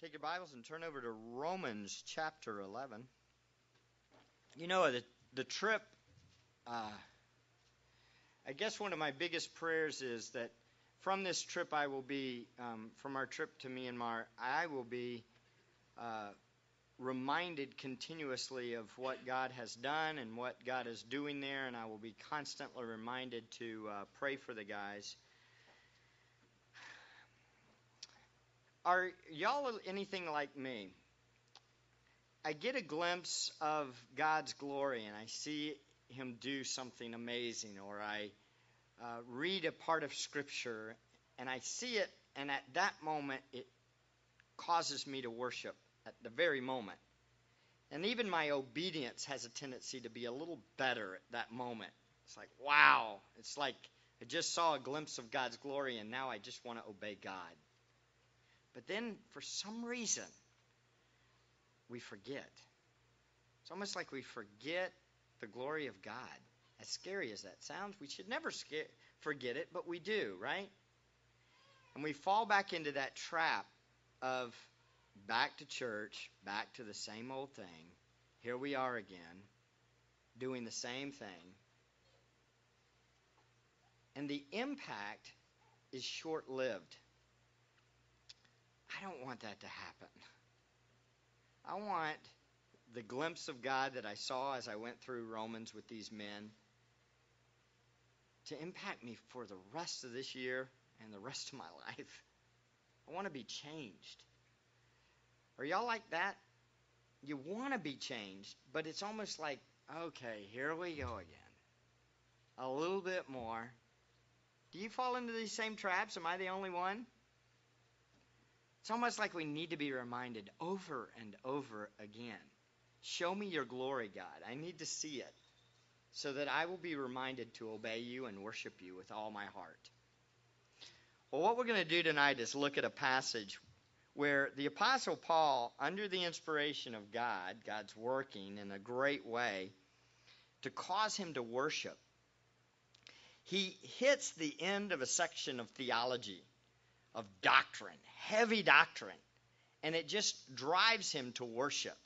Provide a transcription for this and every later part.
Take your Bibles and turn over to Romans chapter 11. You know, the, the trip, uh, I guess one of my biggest prayers is that from this trip, I will be, um, from our trip to Myanmar, I will be uh, reminded continuously of what God has done and what God is doing there, and I will be constantly reminded to uh, pray for the guys. Are y'all anything like me? I get a glimpse of God's glory and I see Him do something amazing, or I uh, read a part of Scripture and I see it, and at that moment it causes me to worship at the very moment. And even my obedience has a tendency to be a little better at that moment. It's like, wow. It's like I just saw a glimpse of God's glory and now I just want to obey God. But then, for some reason, we forget. It's almost like we forget the glory of God. As scary as that sounds, we should never forget it, but we do, right? And we fall back into that trap of back to church, back to the same old thing. Here we are again, doing the same thing. And the impact is short lived. I don't want that to happen. I want the glimpse of God that I saw as I went through Romans with these men to impact me for the rest of this year and the rest of my life. I want to be changed. Are y'all like that? You want to be changed, but it's almost like, okay, here we go again. A little bit more. Do you fall into these same traps? Am I the only one? It's almost like we need to be reminded over and over again. Show me your glory, God. I need to see it so that I will be reminded to obey you and worship you with all my heart. Well, what we're going to do tonight is look at a passage where the Apostle Paul, under the inspiration of God, God's working in a great way to cause him to worship, he hits the end of a section of theology of doctrine, heavy doctrine, and it just drives him to worship.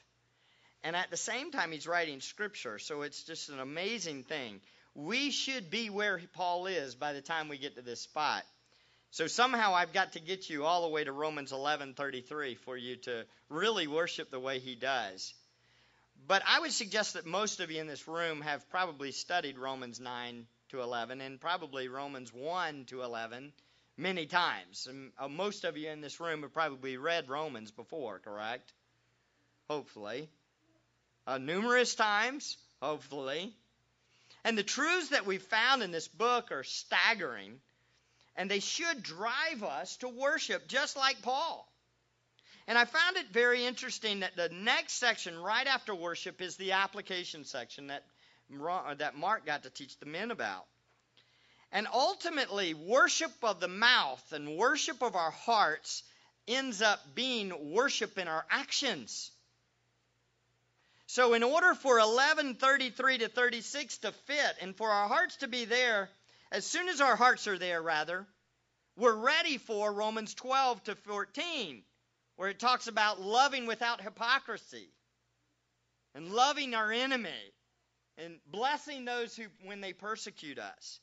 And at the same time, he's writing scripture, so it's just an amazing thing. We should be where Paul is by the time we get to this spot. So somehow I've got to get you all the way to Romans 11:33 for you to really worship the way he does. But I would suggest that most of you in this room have probably studied Romans 9 to 11 and probably Romans 1 to 11 many times. And uh, most of you in this room have probably read Romans before, correct? Hopefully. Uh, numerous times, hopefully. And the truths that we found in this book are staggering, and they should drive us to worship just like Paul. And I found it very interesting that the next section right after worship is the application section that, that Mark got to teach the men about. And ultimately, worship of the mouth and worship of our hearts ends up being worship in our actions. So, in order for 1133 to 36 to fit and for our hearts to be there, as soon as our hearts are there, rather, we're ready for Romans 12 to 14, where it talks about loving without hypocrisy and loving our enemy and blessing those who when they persecute us.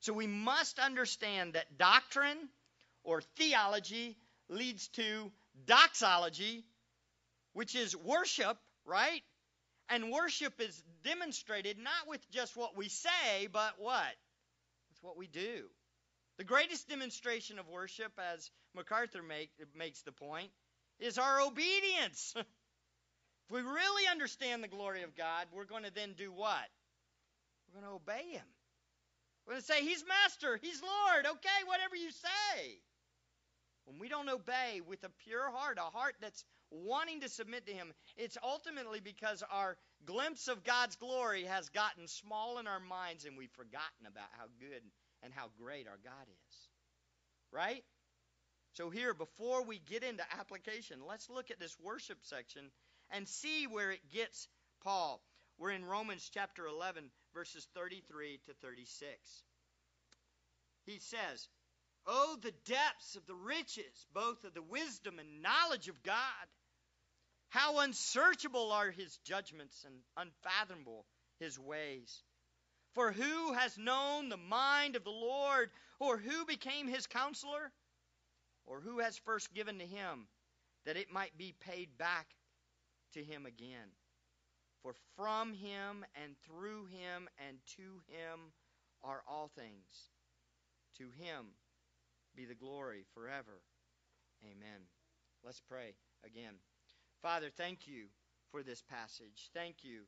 So we must understand that doctrine or theology leads to doxology, which is worship, right? And worship is demonstrated not with just what we say, but what? With what we do. The greatest demonstration of worship, as MacArthur make, makes the point, is our obedience. if we really understand the glory of God, we're going to then do what? We're going to obey Him. We're going to say, He's Master, He's Lord, okay, whatever you say. When we don't obey with a pure heart, a heart that's wanting to submit to Him, it's ultimately because our glimpse of God's glory has gotten small in our minds and we've forgotten about how good and how great our God is. Right? So, here, before we get into application, let's look at this worship section and see where it gets Paul. We're in Romans chapter 11, verses 33 to 36. He says, Oh, the depths of the riches, both of the wisdom and knowledge of God. How unsearchable are his judgments and unfathomable his ways. For who has known the mind of the Lord, or who became his counselor? Or who has first given to him that it might be paid back to him again? For from him and through him and to him are all things. To him be the glory forever. Amen. Let's pray again. Father, thank you for this passage. Thank you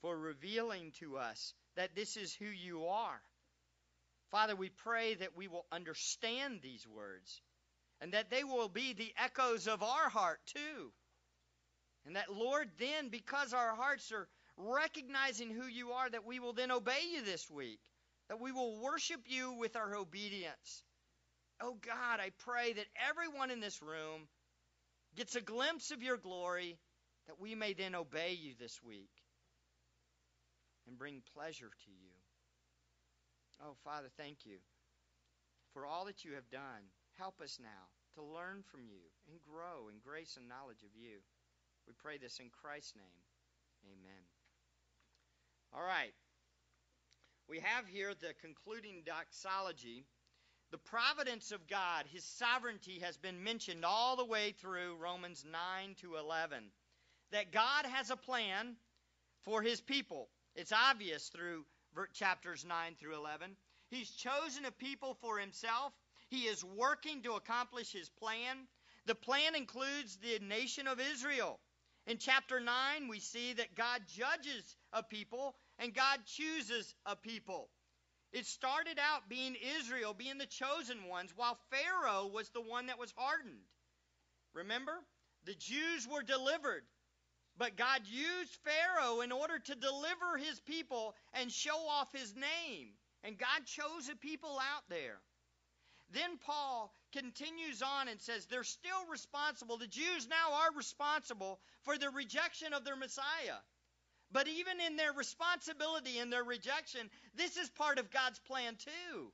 for revealing to us that this is who you are. Father, we pray that we will understand these words and that they will be the echoes of our heart too. And that, Lord, then, because our hearts are recognizing who you are, that we will then obey you this week, that we will worship you with our obedience. Oh God, I pray that everyone in this room gets a glimpse of your glory, that we may then obey you this week and bring pleasure to you. Oh, Father, thank you for all that you have done. Help us now to learn from you and grow in grace and knowledge of you. We pray this in Christ's name. Amen. All right. We have here the concluding doxology. The providence of God, his sovereignty, has been mentioned all the way through Romans 9 to 11. That God has a plan for his people. It's obvious through chapters 9 through 11. He's chosen a people for himself. He is working to accomplish his plan. The plan includes the nation of Israel. In chapter 9, we see that God judges a people and God chooses a people. It started out being Israel, being the chosen ones, while Pharaoh was the one that was hardened. Remember? The Jews were delivered but God used Pharaoh in order to deliver his people and show off his name. And God chose a people out there. Then Paul continues on and says they're still responsible. The Jews now are responsible for the rejection of their Messiah. But even in their responsibility and their rejection, this is part of God's plan too.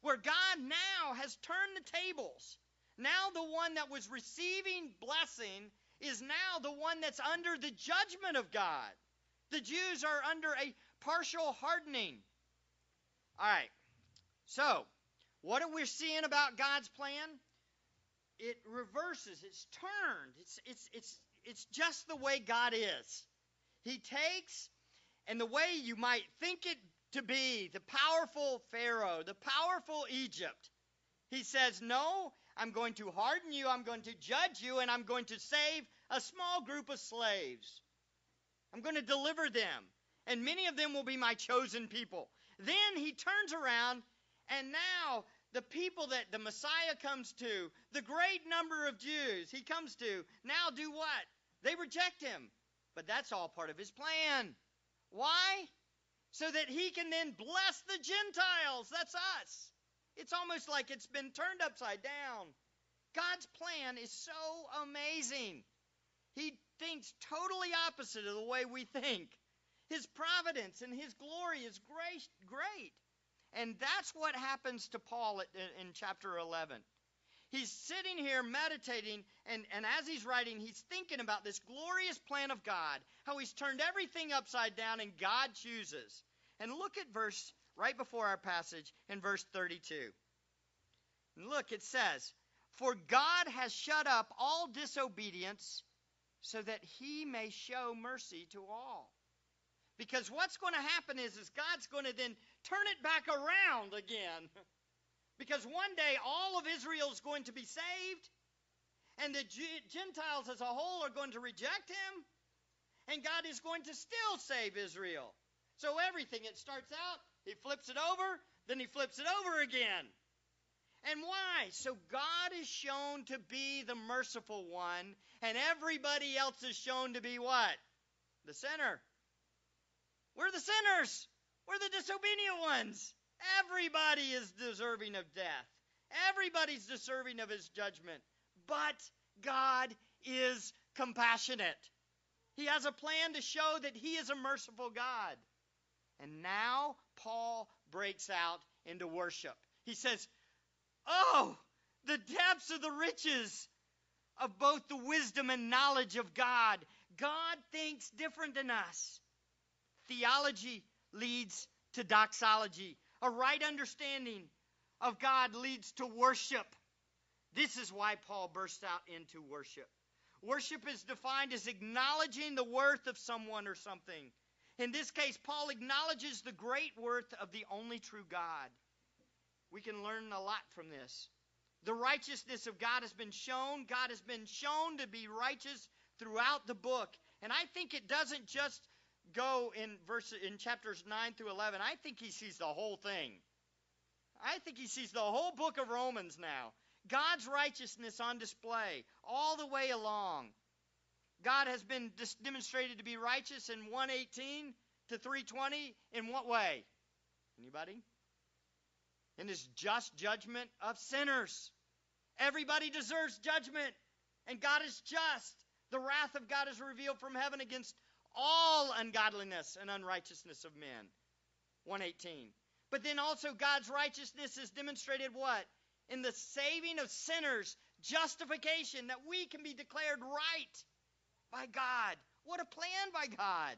Where God now has turned the tables. Now the one that was receiving blessing is now the one that's under the judgment of God. The Jews are under a partial hardening. All right. So, what are we seeing about God's plan? It reverses, it's turned. It's it's it's it's just the way God is. He takes and the way you might think it to be, the powerful Pharaoh, the powerful Egypt. He says, "No, I'm going to harden you, I'm going to judge you, and I'm going to save a small group of slaves. I'm going to deliver them, and many of them will be my chosen people. Then he turns around, and now the people that the Messiah comes to, the great number of Jews he comes to, now do what? They reject him. But that's all part of his plan. Why? So that he can then bless the Gentiles. That's us. It's almost like it's been turned upside down. God's plan is so amazing. He thinks totally opposite of the way we think. His providence and his glory is great, great. And that's what happens to Paul in chapter 11. He's sitting here meditating, and, and as he's writing, he's thinking about this glorious plan of God, how he's turned everything upside down and God chooses. And look at verse right before our passage in verse 32. And look, it says, For God has shut up all disobedience so that he may show mercy to all. Because what's going to happen is, is God's going to then turn it back around again. because one day all of Israel is going to be saved, and the Gentiles as a whole are going to reject him, and God is going to still save Israel. So everything, it starts out, he flips it over, then he flips it over again. And why? So God is shown to be the merciful one, and everybody else is shown to be what? The sinner. We're the sinners. We're the disobedient ones. Everybody is deserving of death. Everybody's deserving of his judgment. But God is compassionate. He has a plan to show that he is a merciful God. And now Paul breaks out into worship. He says, Oh, the depths of the riches of both the wisdom and knowledge of God. God thinks different than us. Theology leads to doxology. A right understanding of God leads to worship. This is why Paul bursts out into worship. Worship is defined as acknowledging the worth of someone or something. In this case, Paul acknowledges the great worth of the only true God. We can learn a lot from this. The righteousness of God has been shown. God has been shown to be righteous throughout the book. And I think it doesn't just go in verse in chapters 9 through 11. I think he sees the whole thing. I think he sees the whole book of Romans now. God's righteousness on display all the way along. God has been demonstrated to be righteous in 118 to 320 in what way? Anybody? In his just judgment of sinners. Everybody deserves judgment, and God is just. The wrath of God is revealed from heaven against all ungodliness and unrighteousness of men. 118. But then also God's righteousness is demonstrated what? In the saving of sinners, justification, that we can be declared right by God. What a plan by God.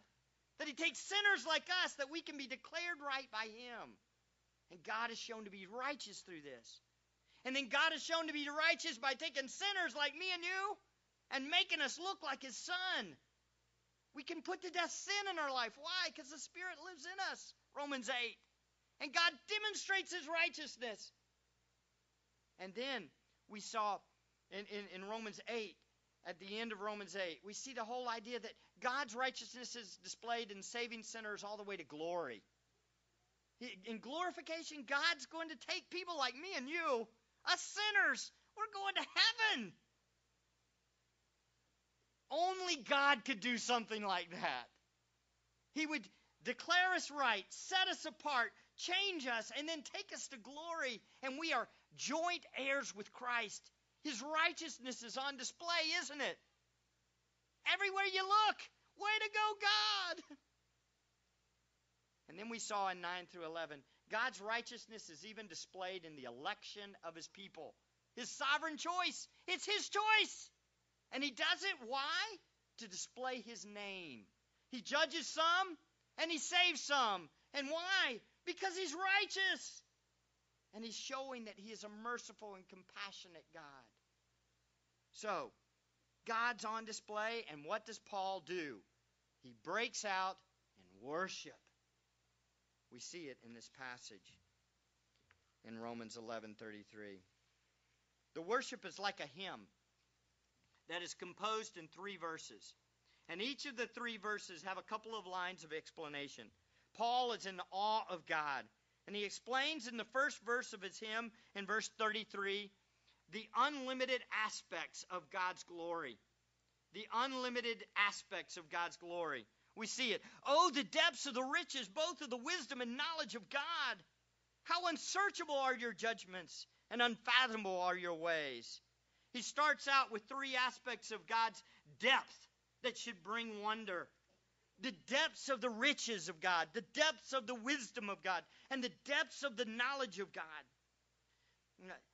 That He takes sinners like us, that we can be declared right by Him. And God is shown to be righteous through this. And then God is shown to be righteous by taking sinners like me and you and making us look like His Son. We can put to death sin in our life. Why? Because the Spirit lives in us. Romans 8. And God demonstrates His righteousness. And then we saw in, in, in Romans 8, at the end of Romans 8, we see the whole idea that God's righteousness is displayed in saving sinners all the way to glory. In glorification, God's going to take people like me and you, us sinners, we're going to heaven. Only God could do something like that. He would declare us right, set us apart, change us, and then take us to glory. And we are joint heirs with Christ. His righteousness is on display, isn't it? Everywhere you look, way to go, God! And then we saw in 9 through 11, God's righteousness is even displayed in the election of his people. His sovereign choice. It's his choice. And he does it why? To display his name. He judges some and he saves some. And why? Because he's righteous. And he's showing that he is a merciful and compassionate God. So, God's on display, and what does Paul do? He breaks out in worship. We see it in this passage in Romans 11:33. The worship is like a hymn that is composed in 3 verses. And each of the 3 verses have a couple of lines of explanation. Paul is in awe of God, and he explains in the first verse of his hymn in verse 33 the unlimited aspects of God's glory. The unlimited aspects of God's glory. We see it. Oh, the depths of the riches, both of the wisdom and knowledge of God. How unsearchable are your judgments, and unfathomable are your ways. He starts out with three aspects of God's depth that should bring wonder the depths of the riches of God, the depths of the wisdom of God, and the depths of the knowledge of God.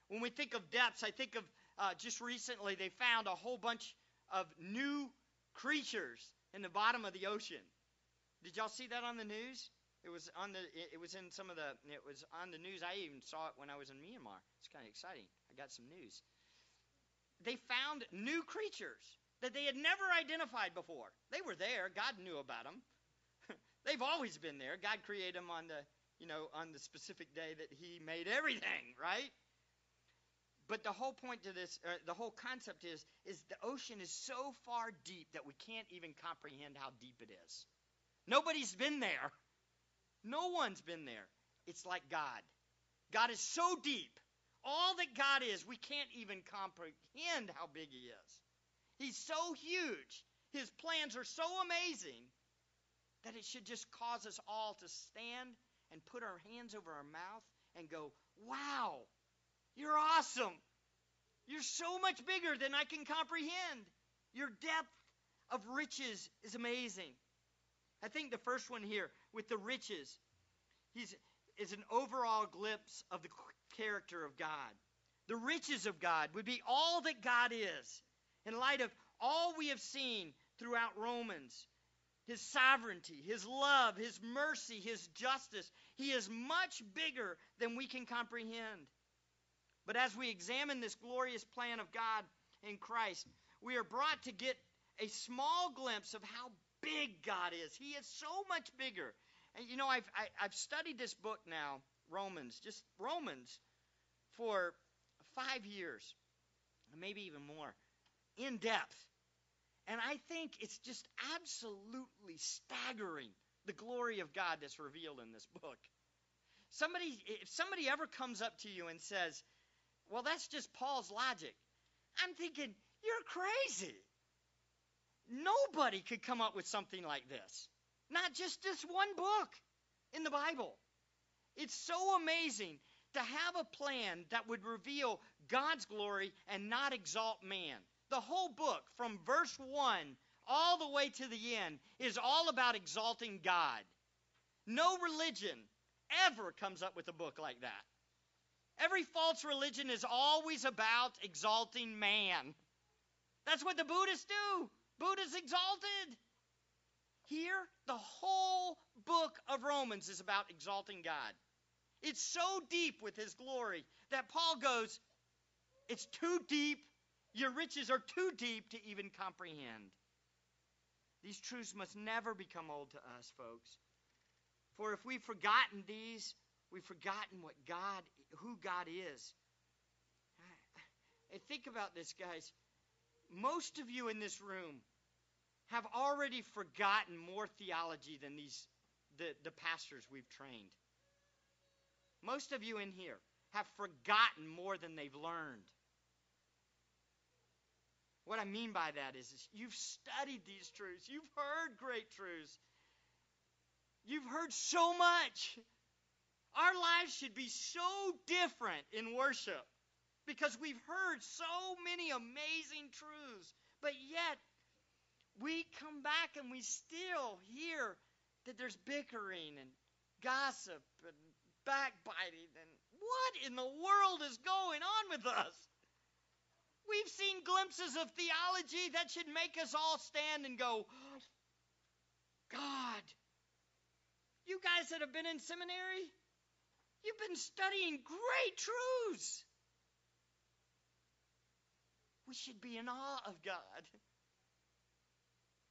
When we think of depths, I think of uh, just recently they found a whole bunch of new creatures in the bottom of the ocean. Did y'all see that on the news? It was on the. It was in some of the. It was on the news. I even saw it when I was in Myanmar. It's kind of exciting. I got some news. They found new creatures that they had never identified before. They were there. God knew about them. They've always been there. God created them on the, you know, on the specific day that He made everything, right? But the whole point to this, uh, the whole concept is, is the ocean is so far deep that we can't even comprehend how deep it is. Nobody's been there. No one's been there. It's like God. God is so deep. All that God is, we can't even comprehend how big He is. He's so huge. His plans are so amazing that it should just cause us all to stand and put our hands over our mouth and go, Wow, you're awesome. You're so much bigger than I can comprehend. Your depth of riches is amazing. I think the first one here with the riches he's, is an overall glimpse of the character of God. the riches of God, would be all that God is in light of all we have seen throughout Romans his sovereignty, his love, his mercy, his justice. He is much bigger than we can comprehend. But as we examine this glorious plan of God in Christ, we are brought to get a small glimpse of how big God is. He is so much bigger. And you know, I've, I, have i have studied this book now, Romans, just Romans, for five years, maybe even more, in depth. And I think it's just absolutely staggering the glory of God that's revealed in this book. Somebody, if somebody ever comes up to you and says, well, that's just Paul's logic, I'm thinking, you're crazy. Nobody could come up with something like this. Not just this one book in the Bible. It's so amazing to have a plan that would reveal God's glory and not exalt man. The whole book, from verse 1 all the way to the end, is all about exalting God. No religion ever comes up with a book like that. Every false religion is always about exalting man. That's what the Buddhists do. Buddha's exalted. Here, the whole book of Romans is about exalting God. It's so deep with his glory that Paul goes, It's too deep. Your riches are too deep to even comprehend. These truths must never become old to us, folks. For if we've forgotten these, we've forgotten what God, who God is. And think about this, guys. Most of you in this room have already forgotten more theology than these the, the pastors we've trained. Most of you in here have forgotten more than they've learned. What I mean by that is, is you've studied these truths, you've heard great truths, you've heard so much. Our lives should be so different in worship because we've heard so many amazing truths, but yet we come back and we still hear that there's bickering and gossip and backbiting and what in the world is going on with us? We've seen glimpses of theology that should make us all stand and go, God, you guys that have been in seminary, you've been studying great truths. We should be in awe of God.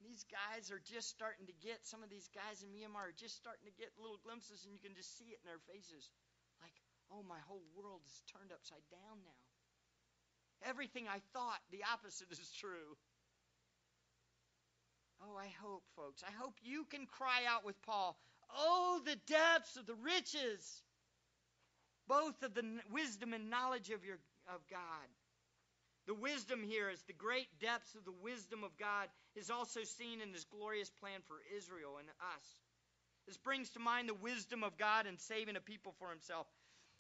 These guys are just starting to get, some of these guys in Myanmar are just starting to get little glimpses, and you can just see it in their faces. Like, oh, my whole world is turned upside down now. Everything I thought, the opposite is true. Oh, I hope, folks, I hope you can cry out with Paul, Oh, the depths of the riches, both of the wisdom and knowledge of, your, of God. The wisdom here is the great depths of the wisdom of God is also seen in his glorious plan for Israel and us. This brings to mind the wisdom of God in saving a people for himself.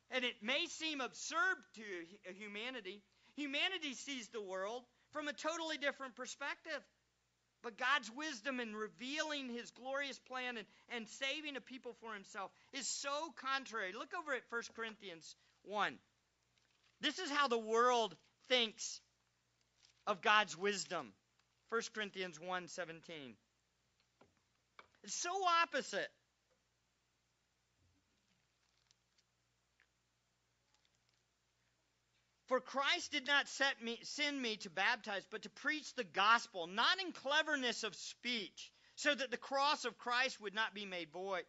And it may seem absurd to humanity. Humanity sees the world from a totally different perspective. But God's wisdom in revealing his glorious plan and, and saving a people for himself is so contrary. Look over at 1 Corinthians 1. This is how the world thinks of God's wisdom. 1 Corinthians 1:17. It's so opposite. For Christ did not me, send me to baptize, but to preach the gospel, not in cleverness of speech, so that the cross of Christ would not be made void.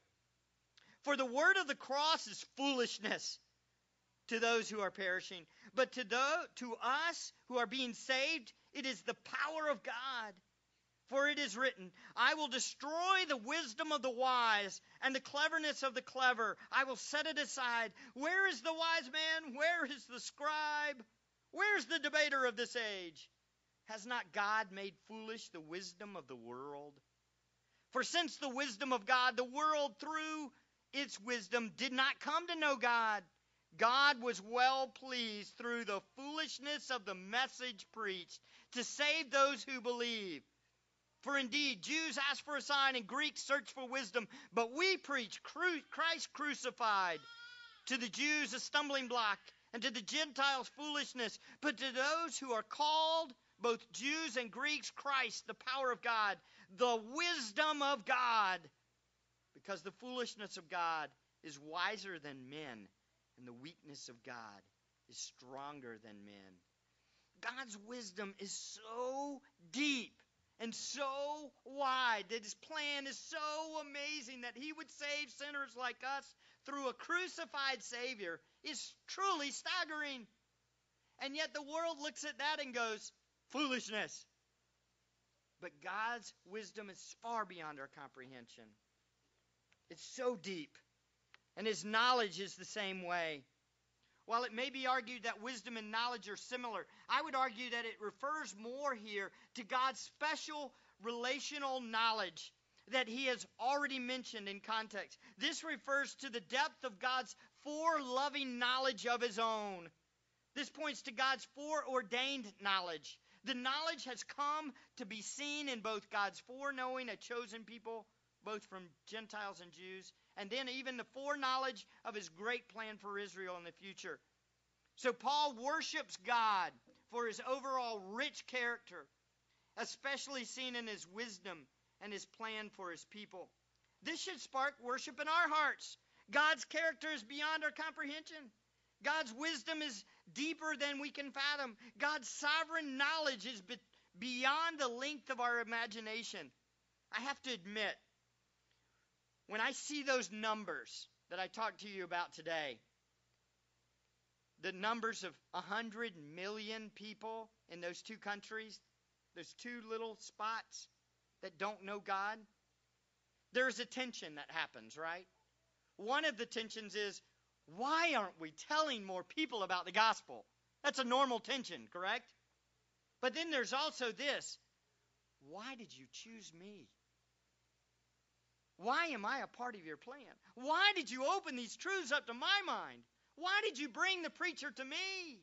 For the word of the cross is foolishness to those who are perishing, but to, to us who are being saved, it is the power of God. For it is written, I will destroy the wisdom of the wise and the cleverness of the clever. I will set it aside. Where is the wise man? Where is the scribe? Where's the debater of this age? Has not God made foolish the wisdom of the world? For since the wisdom of God, the world through its wisdom did not come to know God, God was well pleased through the foolishness of the message preached to save those who believe. For indeed, Jews ask for a sign and Greeks search for wisdom, but we preach Christ crucified. To the Jews, a stumbling block, and to the Gentiles foolishness, but to those who are called, both Jews and Greeks, Christ, the power of God, the wisdom of God, because the foolishness of God is wiser than men, and the weakness of God is stronger than men. God's wisdom is so deep and so wide that his plan is so amazing that he would save sinners like us through a crucified Savior is truly staggering. And yet the world looks at that and goes, foolishness. But God's wisdom is far beyond our comprehension. It's so deep. And his knowledge is the same way. While it may be argued that wisdom and knowledge are similar, I would argue that it refers more here to God's special relational knowledge that he has already mentioned in context. This refers to the depth of God's foreloving knowledge of his own. This points to God's foreordained knowledge. The knowledge has come to be seen in both God's foreknowing a chosen people, both from Gentiles and Jews, and then even the foreknowledge of his great plan for Israel in the future. So Paul worships God for his overall rich character, especially seen in his wisdom and his plan for his people. This should spark worship in our hearts. God's character is beyond our comprehension. God's wisdom is deeper than we can fathom. God's sovereign knowledge is be- beyond the length of our imagination. I have to admit, when I see those numbers that I talked to you about today, the numbers of 100 million people in those two countries, those two little spots that don't know God, there's a tension that happens, right? One of the tensions is why aren't we telling more people about the gospel? That's a normal tension, correct? But then there's also this why did you choose me? Why am I a part of your plan? Why did you open these truths up to my mind? Why did you bring the preacher to me?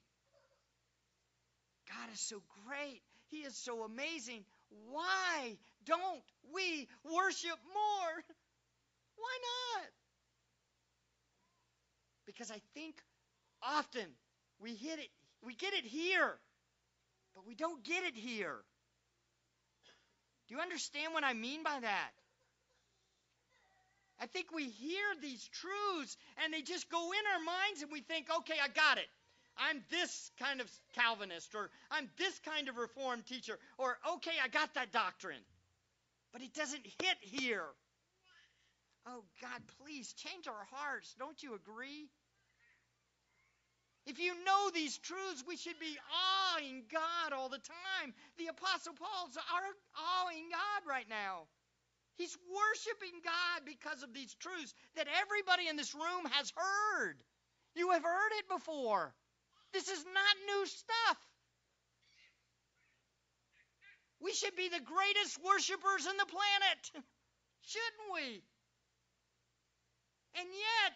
God is so great. He is so amazing. Why don't we worship more? Why not? Because I think often we hit it, we get it here, but we don't get it here. Do you understand what I mean by that? I think we hear these truths and they just go in our minds and we think, okay, I got it. I'm this kind of Calvinist or I'm this kind of Reformed teacher or okay, I got that doctrine. But it doesn't hit here. Oh, God, please change our hearts. Don't you agree? If you know these truths, we should be awing God all the time. The Apostle Paul's are awing God right now. He's worshiping God because of these truths that everybody in this room has heard. You have heard it before. This is not new stuff. We should be the greatest worshipers in the planet, shouldn't we? And yet,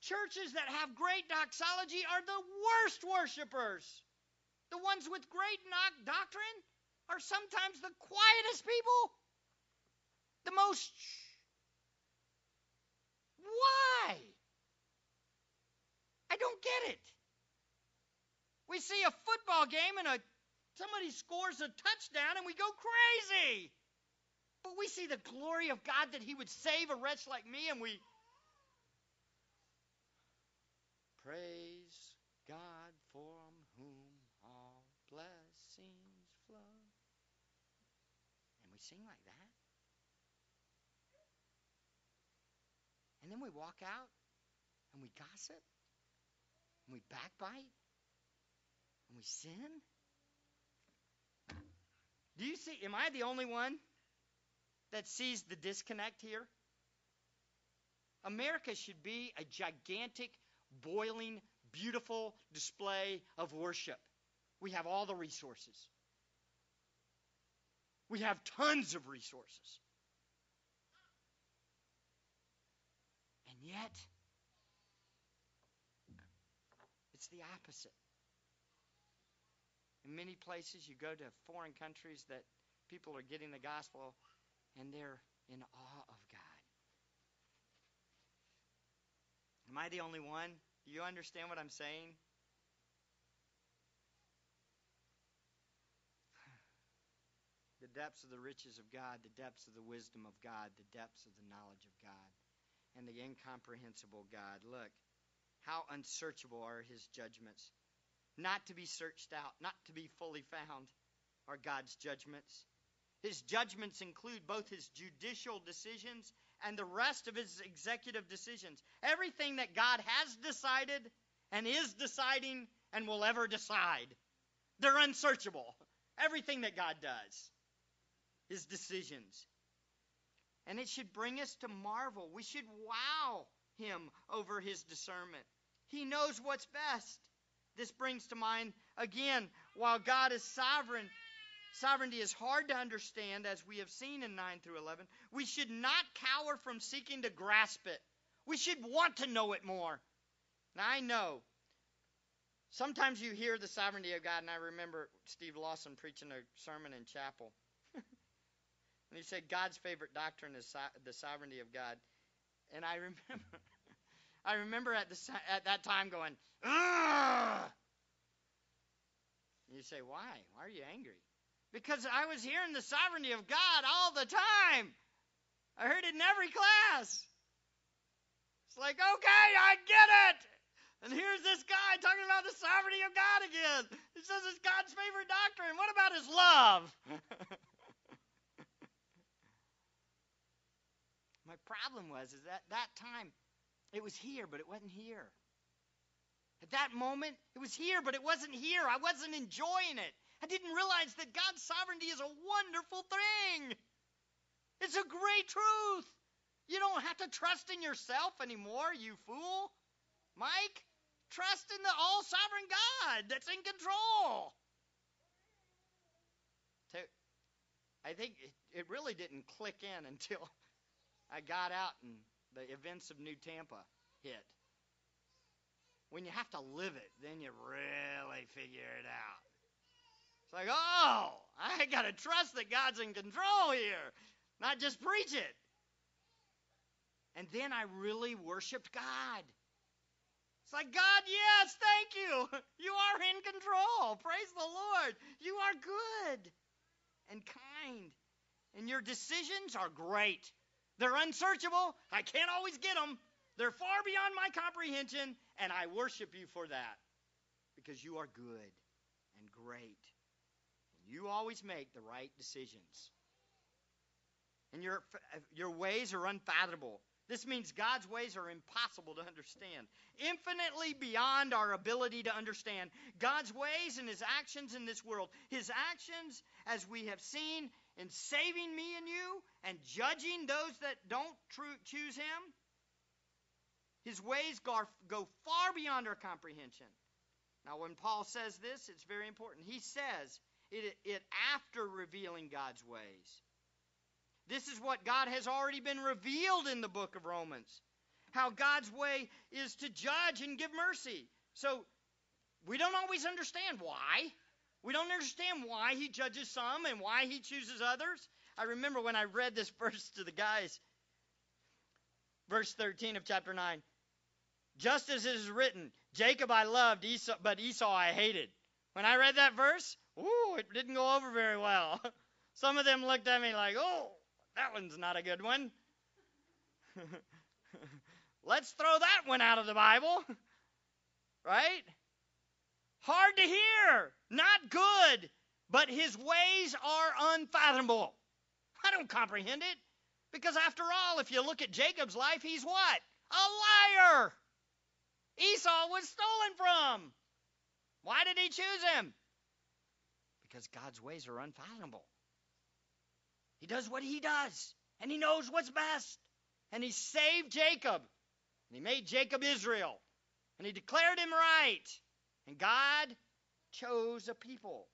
churches that have great doxology are the worst worshipers. The ones with great doctrine are sometimes the quietest people the most. Why? I don't get it. We see a football game and a somebody scores a touchdown and we go crazy. But we see the glory of God that He would save a wretch like me and we praise God from whom all blessings flow. And we sing like that. And then we walk out and we gossip and we backbite and we sin. Do you see? Am I the only one that sees the disconnect here? America should be a gigantic, boiling, beautiful display of worship. We have all the resources. We have tons of resources. yet, it's the opposite. In many places, you go to foreign countries that people are getting the gospel and they're in awe of God. Am I the only one? Do you understand what I'm saying? The depths of the riches of God, the depths of the wisdom of God, the depths of the knowledge of God and the incomprehensible God. Look, how unsearchable are his judgments. Not to be searched out, not to be fully found, are God's judgments. His judgments include both his judicial decisions and the rest of his executive decisions. Everything that God has decided and is deciding and will ever decide. They're unsearchable. Everything that God does, his decisions. And it should bring us to marvel. We should wow him over his discernment. He knows what's best. This brings to mind, again, while God is sovereign, sovereignty is hard to understand, as we have seen in 9 through 11. We should not cower from seeking to grasp it. We should want to know it more. Now, I know sometimes you hear the sovereignty of God, and I remember Steve Lawson preaching a sermon in chapel. And he said God's favorite doctrine is the sovereignty of God. And I remember. I remember at the at that time going, Ugh! You say, why? Why are you angry? Because I was hearing the sovereignty of God all the time. I heard it in every class. It's like, okay, I get it. And here's this guy talking about the sovereignty of God again. He says it's God's favorite doctrine. What about his love? My problem was is that that time it was here, but it wasn't here. At that moment, it was here, but it wasn't here. I wasn't enjoying it. I didn't realize that God's sovereignty is a wonderful thing. It's a great truth. You don't have to trust in yourself anymore, you fool. Mike, trust in the all sovereign God that's in control. I think it really didn't click in until I got out and the events of New Tampa hit. When you have to live it, then you really figure it out. It's like, oh, I got to trust that God's in control here, not just preach it. And then I really worshiped God. It's like, God, yes, thank you. You are in control. Praise the Lord. You are good and kind. And your decisions are great. They're unsearchable. I can't always get them. They're far beyond my comprehension, and I worship you for that because you are good and great. And you always make the right decisions. And your, your ways are unfathomable. This means God's ways are impossible to understand, infinitely beyond our ability to understand. God's ways and his actions in this world, his actions, as we have seen, in saving me and you and judging those that don't choose him, his ways go, go far beyond our comprehension. Now, when Paul says this, it's very important. He says it, it after revealing God's ways. This is what God has already been revealed in the book of Romans. How God's way is to judge and give mercy. So we don't always understand why. We don't understand why he judges some and why he chooses others. I remember when I read this verse to the guys, verse 13 of chapter 9. Just as it is written, Jacob I loved, Esau, but Esau I hated. When I read that verse, ooh, it didn't go over very well. Some of them looked at me like, oh, that one's not a good one. Let's throw that one out of the Bible. Right? Hard to hear, not good, but his ways are unfathomable. I don't comprehend it. Because after all, if you look at Jacob's life, he's what? A liar. Esau was stolen from. Why did he choose him? Because God's ways are unfathomable. He does what he does, and he knows what's best. And he saved Jacob, and he made Jacob Israel, and he declared him right. And God chose a people.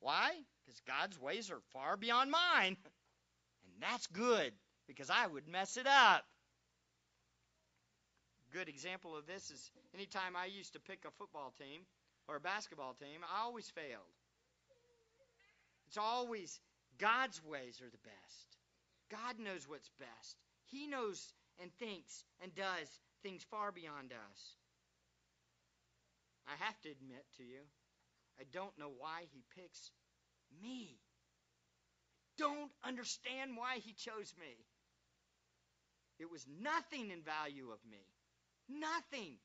Why? Because God's ways are far beyond mine. And that's good, because I would mess it up good example of this is anytime I used to pick a football team or a basketball team, I always failed. It's always God's ways are the best. God knows what's best. He knows and thinks and does things far beyond us. I have to admit to you, I don't know why he picks me. don't understand why he chose me. It was nothing in value of me. Nothing.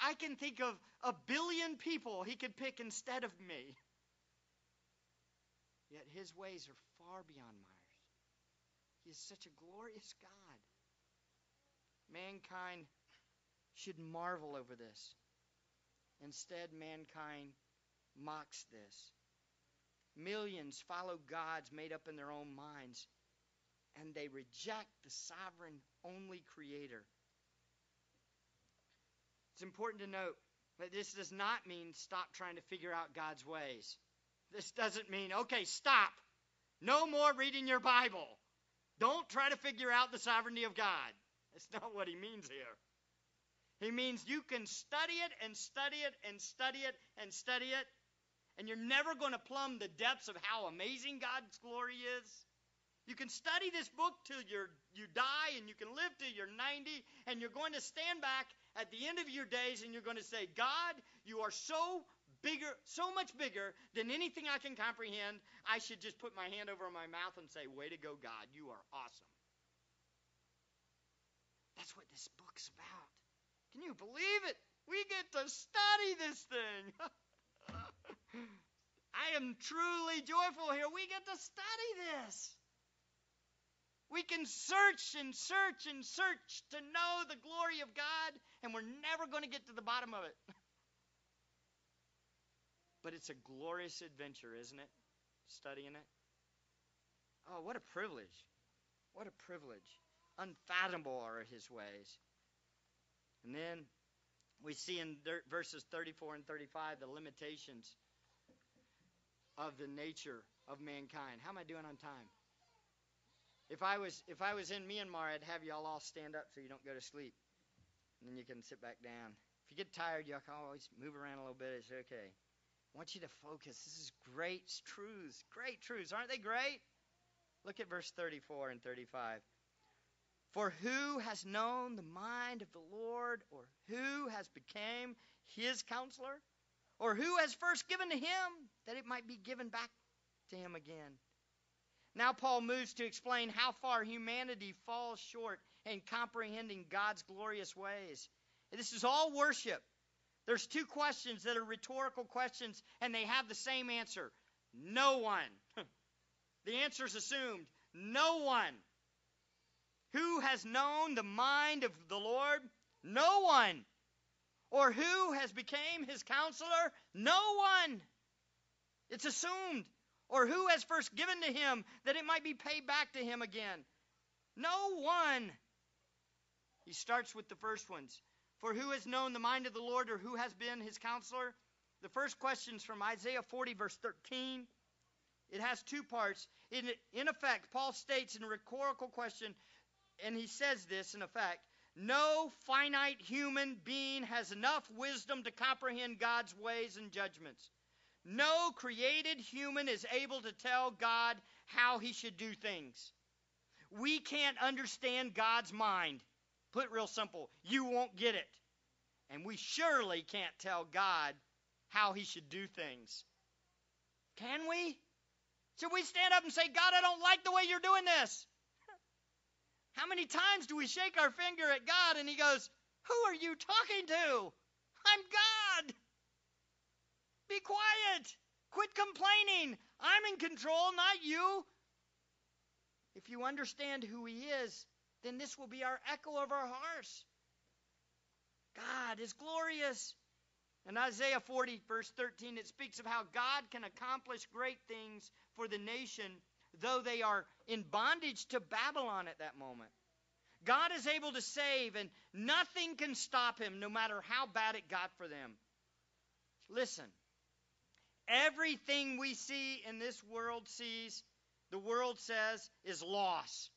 I can think of a billion people he could pick instead of me. Yet his ways are far beyond mine. He is such a glorious God. Mankind should marvel over this. Instead, mankind mocks this. Millions follow gods made up in their own minds, and they reject the sovereign, only creator. It's important to note that this does not mean stop trying to figure out God's ways. This doesn't mean, okay, stop. No more reading your Bible. Don't try to figure out the sovereignty of God. That's not what he means here. He means you can study it and study it and study it and study it, and you're never going to plumb the depths of how amazing God's glory is. You can study this book till you're, you die, and you can live till you're 90, and you're going to stand back at the end of your days and you're going to say, God, you are so bigger, so much bigger than anything I can comprehend. I should just put my hand over my mouth and say, Way to go, God, you are awesome. That's what this book's about. Can you believe it? We get to study this thing. I am truly joyful here. We get to study this. We can search and search and search to know the glory of God, and we're never going to get to the bottom of it. but it's a glorious adventure, isn't it? Studying it. Oh, what a privilege. What a privilege. Unfathomable are his ways. And then we see in verses 34 and 35 the limitations of the nature of mankind. How am I doing on time? If I was if I was in Myanmar, I'd have y'all all stand up so you don't go to sleep, and then you can sit back down. If you get tired, y'all can always move around a little bit. It's okay. I want you to focus. This is great truths, great truths, aren't they great? Look at verse 34 and 35. For who has known the mind of the Lord, or who has become his counselor, or who has first given to him that it might be given back to him again? Now, Paul moves to explain how far humanity falls short in comprehending God's glorious ways. This is all worship. There's two questions that are rhetorical questions, and they have the same answer no one. the answer is assumed no one. Who has known the mind of the Lord? No one. Or who has became his counselor? No one. It's assumed. Or who has first given to him that it might be paid back to him again? No one. He starts with the first ones. For who has known the mind of the Lord or who has been his counselor? The first question is from Isaiah 40, verse 13. It has two parts. In, in effect, Paul states in a rhetorical question and he says this in effect no finite human being has enough wisdom to comprehend God's ways and judgments. No created human is able to tell God how he should do things. We can't understand God's mind. Put it real simple, you won't get it. And we surely can't tell God how he should do things. Can we? Should we stand up and say, God, I don't like the way you're doing this? How many times do we shake our finger at God and He goes, Who are you talking to? I'm God. Be quiet. Quit complaining. I'm in control, not you. If you understand who He is, then this will be our echo of our hearts. God is glorious. In Isaiah 40, verse 13, it speaks of how God can accomplish great things for the nation though they are in bondage to Babylon at that moment. God is able to save, and nothing can stop him, no matter how bad it got for them. Listen, everything we see in this world sees, the world says, is loss.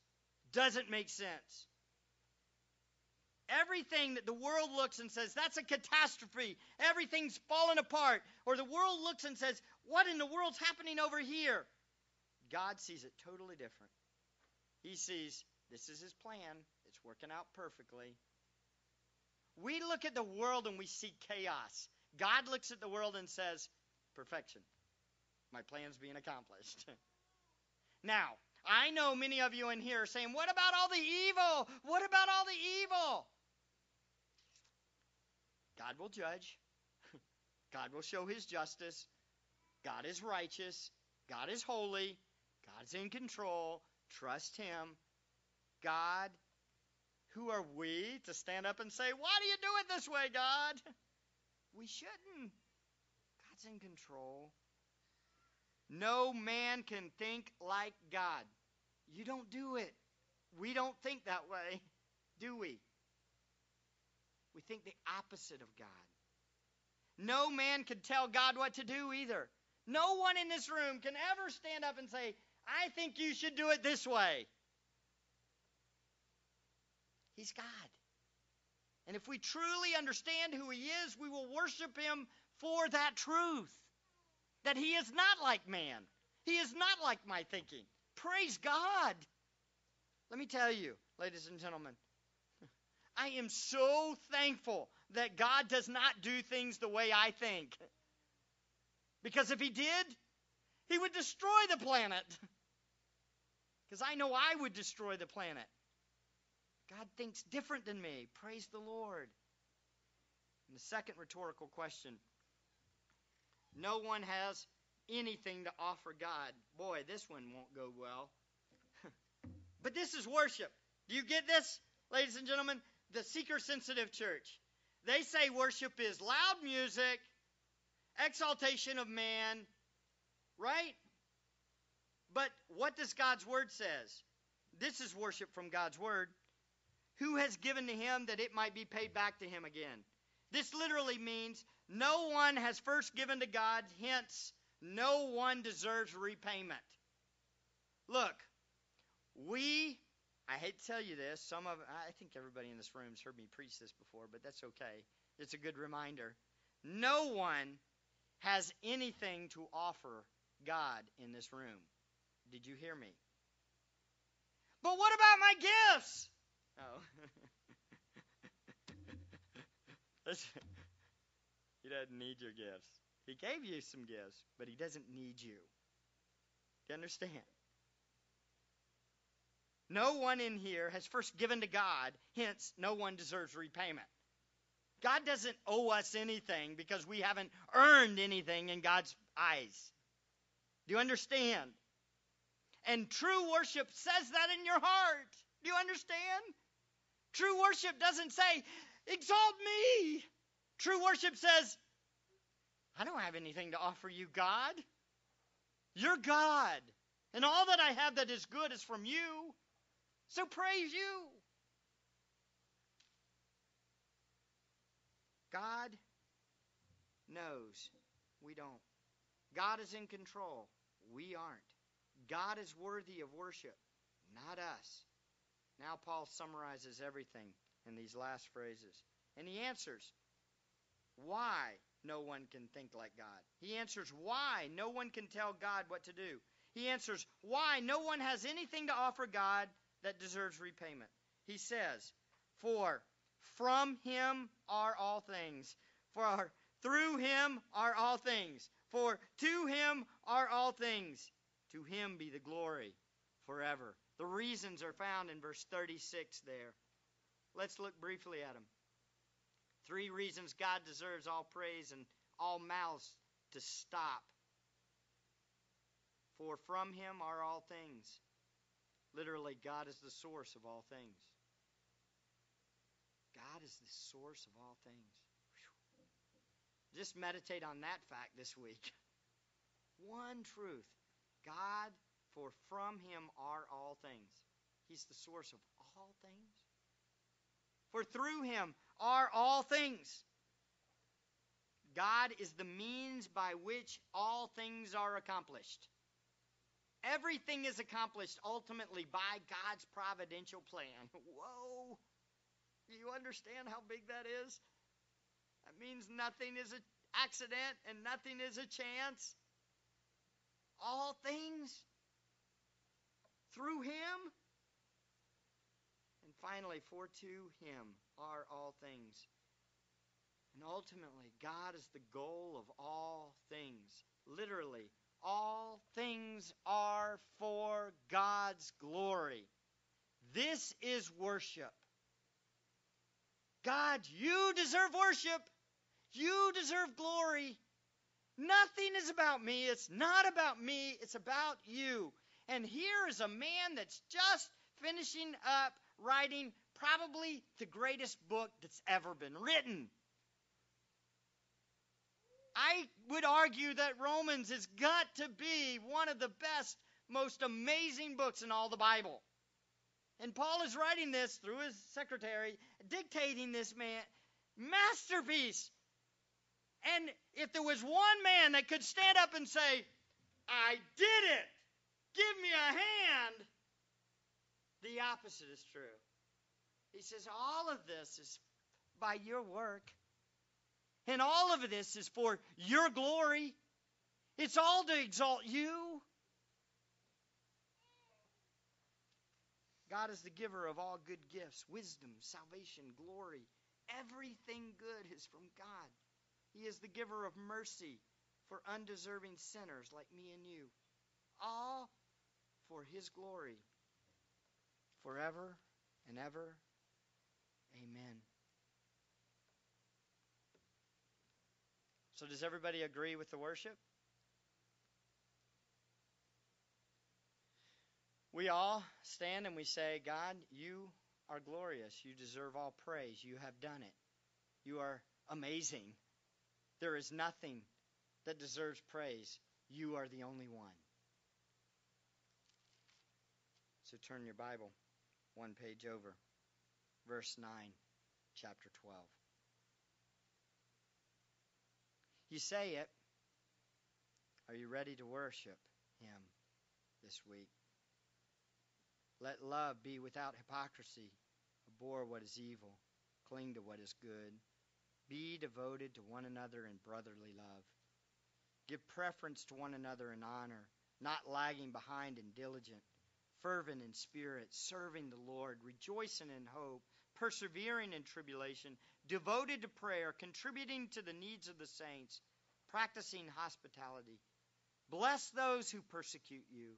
Doesn't make sense. Everything that the world looks and says, that's a catastrophe. Everything's fallen apart. Or the world looks and says, what in the world's happening over here? God sees it totally different. He sees this is his plan, it's working out perfectly. We look at the world and we see chaos. God looks at the world and says, perfection. My plan's being accomplished. Now, I know many of you in here are saying, What about all the evil? What about all the evil? God will judge. God will show his justice. God is righteous. God is holy. God's in control. Trust him. God, who are we to stand up and say, Why do you do it this way, God? We shouldn't. God's in control. No man can think like God. You don't do it. We don't think that way, do we? We think the opposite of God. No man can tell God what to do either. No one in this room can ever stand up and say, I think you should do it this way. He's God. And if we truly understand who He is, we will worship Him for that truth that He is not like man. He is not like my thinking. Praise God. Let me tell you, ladies and gentlemen, I am so thankful that God does not do things the way I think. Because if He did, He would destroy the planet. Because I know I would destroy the planet. God thinks different than me. Praise the Lord. And the second rhetorical question no one has anything to offer God. Boy, this one won't go well. but this is worship. Do you get this, ladies and gentlemen? The seeker sensitive church. They say worship is loud music, exaltation of man, right? But what does God's word says? This is worship from God's word. Who has given to him that it might be paid back to him again? This literally means no one has first given to God, hence, no one deserves repayment. Look, we, I hate to tell you this, some of, I think everybody in this room has heard me preach this before, but that's okay. It's a good reminder. No one has anything to offer God in this room. Did you hear me? But what about my gifts? Oh. He doesn't need your gifts. He gave you some gifts, but he doesn't need you. Do you understand? No one in here has first given to God, hence, no one deserves repayment. God doesn't owe us anything because we haven't earned anything in God's eyes. Do you understand? And true worship says that in your heart. Do you understand? True worship doesn't say, Exalt me. True worship says, I don't have anything to offer you, God. You're God. And all that I have that is good is from you. So praise you. God knows we don't. God is in control. We aren't. God is worthy of worship, not us. Now, Paul summarizes everything in these last phrases. And he answers why no one can think like God. He answers why no one can tell God what to do. He answers why no one has anything to offer God that deserves repayment. He says, For from him are all things, for through him are all things, for to him are all things. To him be the glory forever. The reasons are found in verse 36 there. Let's look briefly at them. Three reasons God deserves all praise and all mouths to stop. For from him are all things. Literally, God is the source of all things. God is the source of all things. Whew. Just meditate on that fact this week. One truth God, for from him are all things. He's the source of all things. For through him are all things. God is the means by which all things are accomplished. Everything is accomplished ultimately by God's providential plan. Whoa! Do you understand how big that is? That means nothing is an accident and nothing is a chance all things through him. And finally, for to him are all things. And ultimately, God is the goal of all things. Literally, all things are for God's glory. This is worship. God, you deserve worship. You deserve glory. Nothing is about me. It's not about me. It's about you. And here is a man that's just finishing up writing probably the greatest book that's ever been written. I would argue that Romans has got to be one of the best, most amazing books in all the Bible. And Paul is writing this through his secretary, dictating this man masterpiece. And if there was one man that could stand up and say, I did it, give me a hand, the opposite is true. He says, All of this is by your work. And all of this is for your glory. It's all to exalt you. God is the giver of all good gifts, wisdom, salvation, glory. Everything good is from God. He is the giver of mercy for undeserving sinners like me and you. All for His glory. Forever and ever. Amen. So, does everybody agree with the worship? We all stand and we say, God, you are glorious. You deserve all praise. You have done it. You are amazing. There is nothing that deserves praise. You are the only one. So turn your Bible one page over, verse 9, chapter 12. You say it. Are you ready to worship Him this week? Let love be without hypocrisy. Abhor what is evil. Cling to what is good. Be devoted to one another in brotherly love. Give preference to one another in honor, not lagging behind in diligent, fervent in spirit, serving the Lord, rejoicing in hope, persevering in tribulation, devoted to prayer, contributing to the needs of the saints, practicing hospitality. Bless those who persecute you.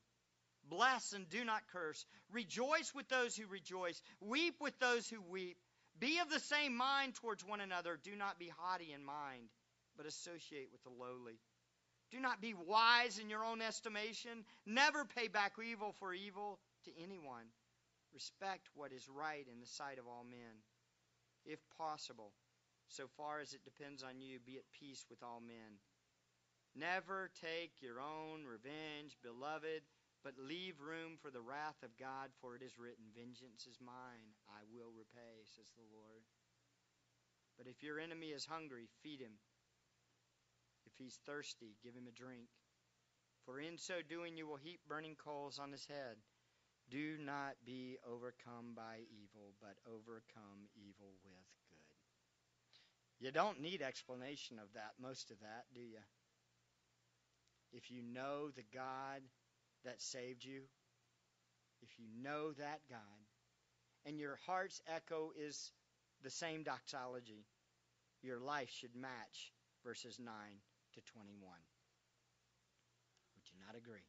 Bless and do not curse. Rejoice with those who rejoice. Weep with those who weep. Be of the same mind towards one another. Do not be haughty in mind, but associate with the lowly. Do not be wise in your own estimation. Never pay back evil for evil to anyone. Respect what is right in the sight of all men. If possible, so far as it depends on you, be at peace with all men. Never take your own revenge, beloved but leave room for the wrath of God, for it is written, Vengeance is mine, I will repay, says the Lord. But if your enemy is hungry, feed him. If he's thirsty, give him a drink. For in so doing, you will heap burning coals on his head. Do not be overcome by evil, but overcome evil with good. You don't need explanation of that, most of that, do you? If you know the God that saved you, if you know that God, and your heart's echo is the same doxology, your life should match verses 9 to 21. Would you not agree?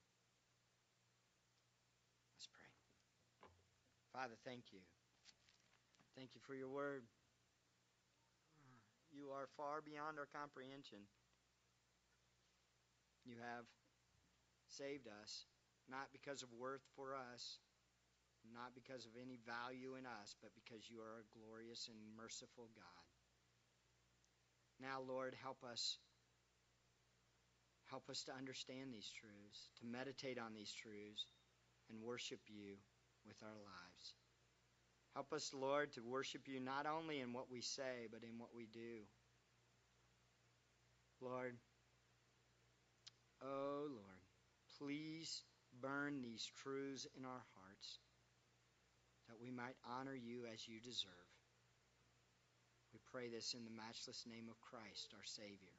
Let's pray. Father, thank you. Thank you for your word. You are far beyond our comprehension. You have saved us not because of worth for us, not because of any value in us, but because you are a glorious and merciful God. Now, Lord, help us. Help us to understand these truths, to meditate on these truths, and worship you with our lives. Help us, Lord, to worship you not only in what we say, but in what we do. Lord, oh Lord, please burn these truths in our hearts that we might honor you as you deserve. We pray this in the matchless name of Christ, our Savior.